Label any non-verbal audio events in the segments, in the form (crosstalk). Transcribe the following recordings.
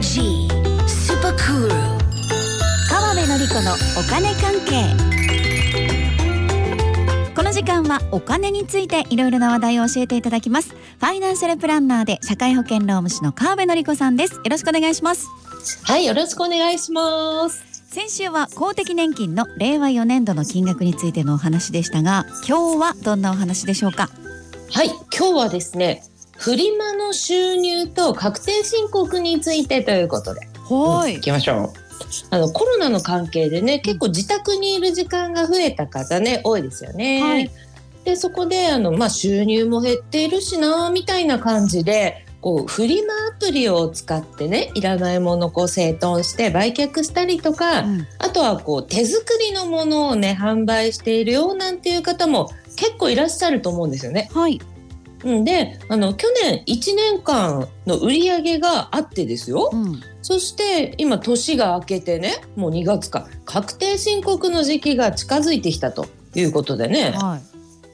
G Super Cool 川辺典子のお金関係。この時間はお金についていろいろな話題を教えていただきます。ファイナンシャルプランナーで社会保険労務士の川辺典子さんです。よろしくお願いします。はい、よろしくお願いします。先週は公的年金の令和4年度の金額についてのお話でしたが今日はどんなお話でしょうか？はい、今日はですね、フリマの収入と確定申告についてということで、はうん行きましょう。あのコロナの関係でね、結構自宅にいる時間が増えた方ね、多いですよね。はいで、そこであのまあ収入も減っているしなみたいな感じで。こうフリマアプリを使ってねいらないものをこう整頓して売却したりとか、うんあとはこう手作りのものをね販売しているようなんていう方も結構いらっしゃると思うんですよね。はいうんであの去年1年間の売り上げがあってですよ、うん。そして今年が明けてねもう2月か確定申告の時期が近づいてきたということでね。はい。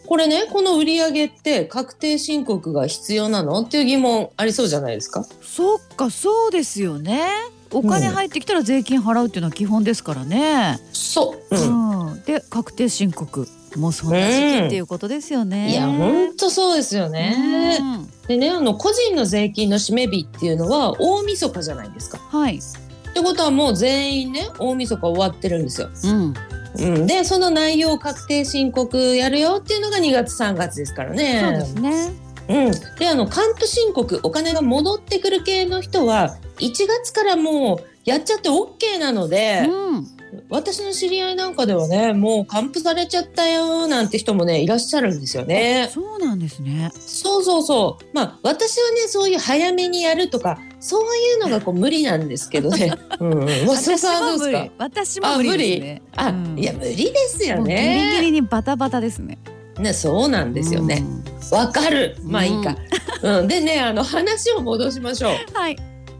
これねこの売り上げって確定申告が必要なのっていう疑問ありそうじゃないですか？そっかそうですよね。お金入ってきたら税金払うっていうのは基本ですからね、そう、うん。うん、で確定申告もうそんな時期っていうことですよね、いや本当そうですよね。うん。でねあの個人の税金の締め日っていうのは大晦日じゃないですか。はい、ってことはもう全員ね大晦日終わってるんですよ。うん、うん、でその内容を確定申告やるよっていうのが2月3月ですからね。そうですね。うん、であの還付申告お金が戻ってくる系の人は1月からもうやっちゃって OK なので、うん私の知り合いなんかではねもう還付されちゃったよなんて人もねいらっしゃるんですよね。そうなんですねそうそうそうまあ私はねそういう早めにやるとかそういうのがこう無理なんですけどね。(laughs) うんうん、松尾さんはどうですか？私も無理あ、うんいや無理ですよもうギリギね。リにバタバタですねねそうなんですよね。わ、かる。まあいいか。うん、でねあの話を戻しましょう。うんはい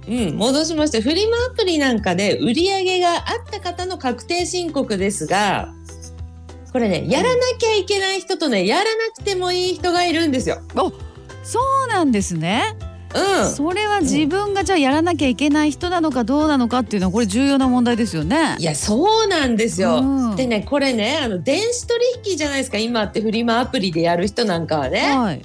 うん、戻しましてフリマアプリなんかで売り上げがあった方の確定申告ですがこれねやらなきゃいけない人とねやらなくてもいい人がいるんですよ。そうなんですね、うん、それは自分がじゃあやらなきゃいけない人なのかどうなのかっていうのはこれ重要な問題ですよね。いやそうなんですよ。うん。でねこれねあの電子取引じゃないですか今ってフリマアプリでやる人なんかはね。はい。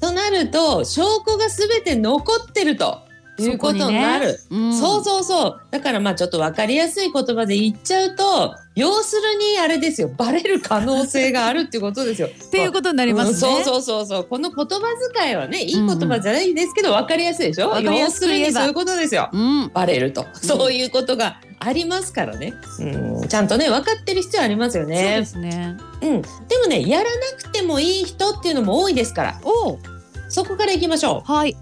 となると証拠が全て残ってるということになる。うん。そうそうそう。だからまあちょっと分かりやすい言葉で言っちゃうと要するにあれですよ。バレる可能性があるっていうことですよ。(laughs) っていうことになりますね、うん。そうそうそうそう。この言葉遣いはねいい言葉じゃないですけど分かりやすいでしょ、わかりや要するにそういうことですよ。うん。バレると、そういうことがありますからね、うん、ちゃんとね分かってる必要ありますよそうでねすね。うん、でもねやらなくてもいい人っていうのも多いですから。おそこからいきましょう。はい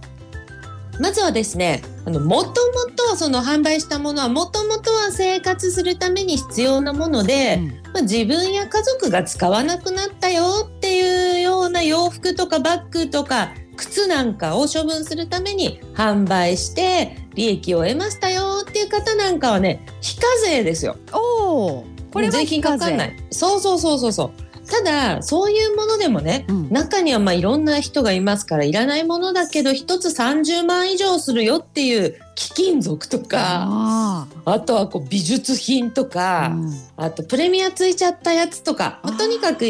まずはですねあのもともとその販売したものはもともとは生活するために必要なもので、まあ、自分や家族が使わなくなったよっていうような洋服とかバッグとか靴なんかを処分するために販売して利益を得ましたよっていう方なんかはね非課税ですよ。おおこれは税金かかんない。そうそうそうそうそう。ただそういうものでもね、うん。中にはまあいろんな人がいますからいらないものだけど一つ30万以上するよっていう貴金属とかああとはこう美術品とあか、うん。あとプレミアついちゃったやつとか、まあとにかく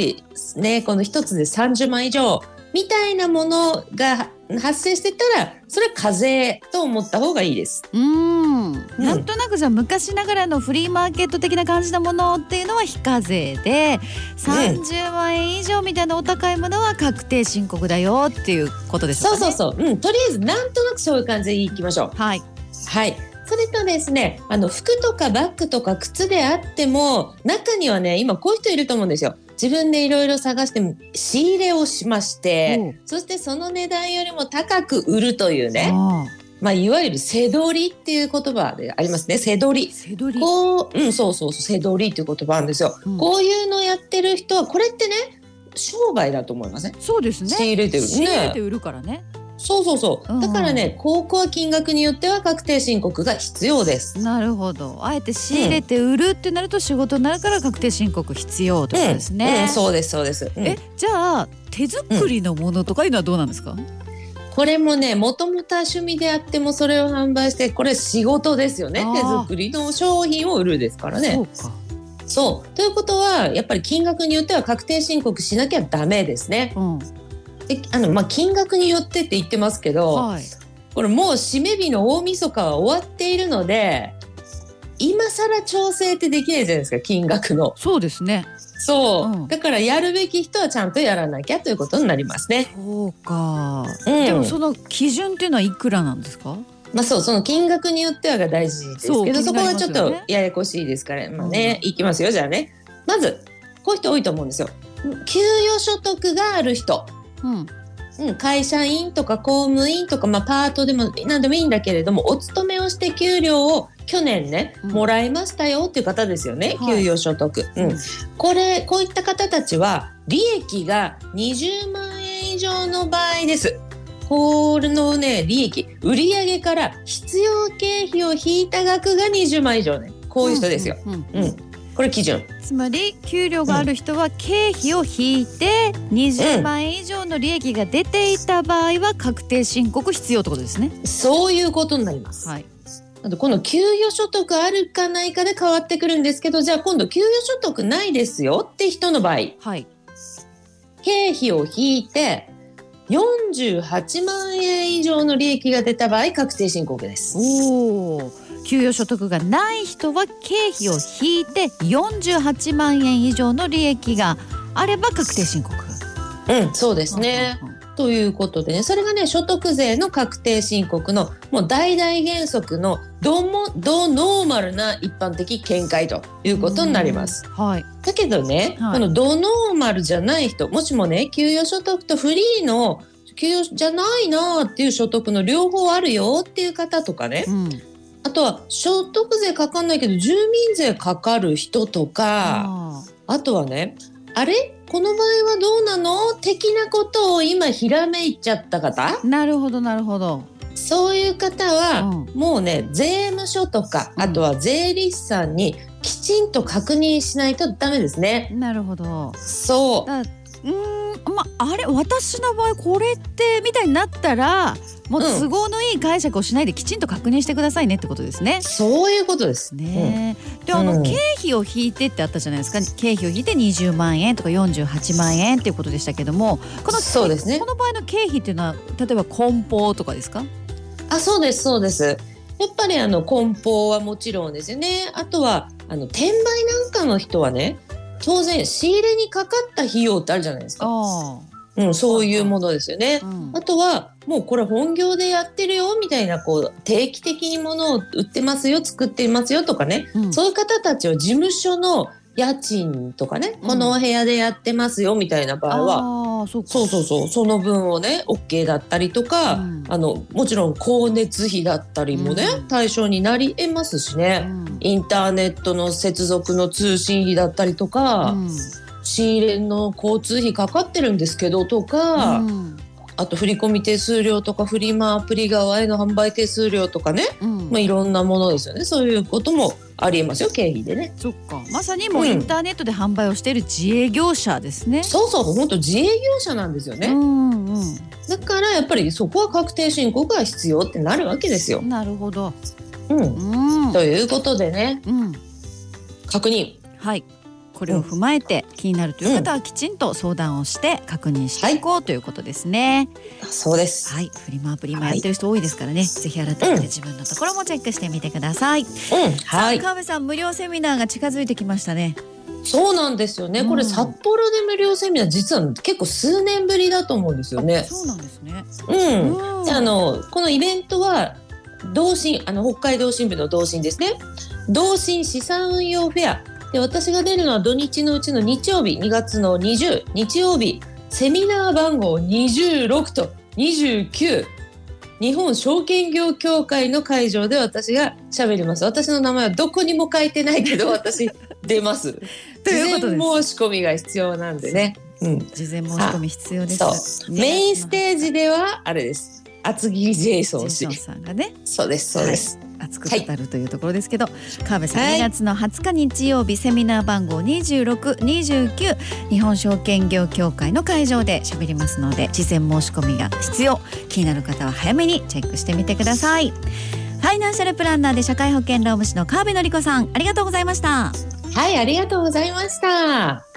ねこの一つで30万以上みたいなものが発生してたらそれは課税と思った方がいいです。うん、なんとなくじゃあ昔ながらのフリーマーケット的な感じのものっていうのは非課税で30万円以上みたいなお高いものは確定申告だよっていうことですかね。そうそうそう、うん、とりあえずなんとなくそういう感じでいきましょう。はい。はい。それとですね、あの服とかバッグとか靴であっても中にはね今こういう人いると思うんですよ。自分でいろいろ探して仕入れをしまして、そしてその値段よりも高く売るというね、あまあいわゆる背取りっていう言葉でありますね。背取あり。背取り。こう、うん、そうそうそう、背取りっていう言葉なんですよ。うんこういうのやってる人はこれってね、商売だと思いません、そうですね。仕入れてる仕入れねて売るからね。そうそうそう、うんだからねここは金額によっては確定申告が必要です。なるほど。あえて仕入れて売るってなると仕事になるから確定申告必要ということですうん。ね。うん。そうですそうです。うん。えじゃあ手作りのものとかいうのはどうなんですか？これもねもともとは趣味であってもそれを販売してこれ仕事ですよね。手作りの商品を売るですからね。そうか。そう。ということはやっぱり金額によっては確定申告しなきゃダメですね。うんであの、まあ、金額によってって言ってますけど、はい。これもう締め日の大晦日は終わっているので今更調整ってできないじゃないですか金額の。そうですね。そう、うん。だからやるべき人はちゃんとやらなきゃということになりますね。そうか、うん。でもその基準っていうのはいくらなんですか？まあそうその金額によってはが大事ですけどそ,、こ気になりますよね。はちょっとややこしいですからまあね、いきますよじゃあね。まずこういう人多いと思うんですよ。給与所得がある人うん。うん、会社員とか公務員とか、まあ、パートでも何でもいいんだけれどもお勤めをして給料を去年ね、うん。もらいましたよっていう方ですよね、はい。給与所得、うん、これこういった方たちは利益が20万円以上の場合です。これのね利益。売上から必要経費を引いた額が20万以上ね。こういう人ですよ、うん。うんこれ基準つまり給料がある人は経費を引いて20万円以上の利益が出ていた場合は確定申告必要ってことですね。そういうことになります、はい。あとこの給与所得あるかないかで変わってくるんですけどじゃあ今度給与所得ないですよって人の場合はい。経費を引いて48万円以上の利益が出た場合確定申告です。おお。給与所得がない人は経費を引いて48万円以上の利益があれば確定申告。うん、そうですね。うんうんうんということでねそれがね所得税の確定申告のもう大々原則のどもどノーマルな一般的見解ということになります。うんはい。だけどね、はいこのドノーマルじゃない人もしもね給与所得とフリーの給与じゃないなっていう所得の両方あるよっていう方とかねうん。あとは所得税かかんないけど住民税かかる人とかああとはねあれ？この場合はどうなの？的なことを今ひらめいちゃった方？ーなるほどなるほど。そういう方は、うん。もうね税務署とかうん。あとは税理士さんにきちんと確認しないとダメですね。なるほど。そうまあれ私の場合これってみたいになったらもううん都合のいい解釈をしないできちんと確認してくださいねってことですね。そういうことです。ねえ、であの、うん経費を引いてってあったじゃないですか経費を引いて20万円とか48万円っていうことでしたけどもこのそうですねこの場合の経費っていうのは例えば梱包とかですか？あ、そうです、そうです。やっぱりあの梱包はもちろんですよね。あとはあの転売なんかの人はね、当然仕入れにかかった費用ってあるじゃないですか。あうん、そういうものですよね。あ、。うん。あとはもうこれ本業でやってるよみたいなこう定期的にものを売ってますよ作っていますよとかね、うん。そういう方たちは事務所の家賃とかね、うん。このお部屋でやってますよみたいな場合はああそうか。そうそうそう。その分をね OK だったりとか、うん。あのもちろん光熱費だったりもね、うん。対象になり得ますしうね、ん。インターネットの接続の通信費だったりとか、うん。仕入れの交通費かかってるんですけどとか、うん。あと振込手数料とかフリマアプリ側への販売手数料とかね、うん。まあ、いろんなものですよね。そういうこともありえますよ経費でね。そっかまさにもうインターネットで販売をしている自営業者ですね。そうそう本当自営業者なんですよね、うんうんだからやっぱりそこは確定申告が必要ってなるわけですよ。なるほど。うん、うんということでねうん確認はい。これを踏まえて気になるという方はきちんと相談をして確認していこうということですね。そうです。はい、フリマアプリもやってる人多いですからね。ぜひ改めて自分のところもチェックしてみてください。うんはい川辺さん無料セミナーが近づいてきましたね。そうなんですよね。これうん札幌で無料セミナー実は結構数年ぶりだと思うんですよね。そうなんですね。うん。うんであのこのイベントは同心あの北海道新聞の同心ですね。同心資産運用フェアで私が出るのは土日のうちの日曜日2月の20日曜日セミナー番号26と29日本証券業協会の会場で私が喋ります。私の名前はどこにも書いてないけど (laughs) 私出ます。(laughs) ということ申し込みが必要なんでね、うん、事前申し込み必要です。メインステージではあれです厚切りジェイソン氏。さんがね。そうですそうです、熱く語るというところですけど、川辺さん、はい2月の20日日曜日セミナー番号2629日本証券業協会の会場で喋りますので事前申し込みが必要。気になる方は早めにチェックしてみてください。ファイナンシャルプランナーで社会保険労務士の川辺典子さんありがとうございました。はい、ありがとうございました。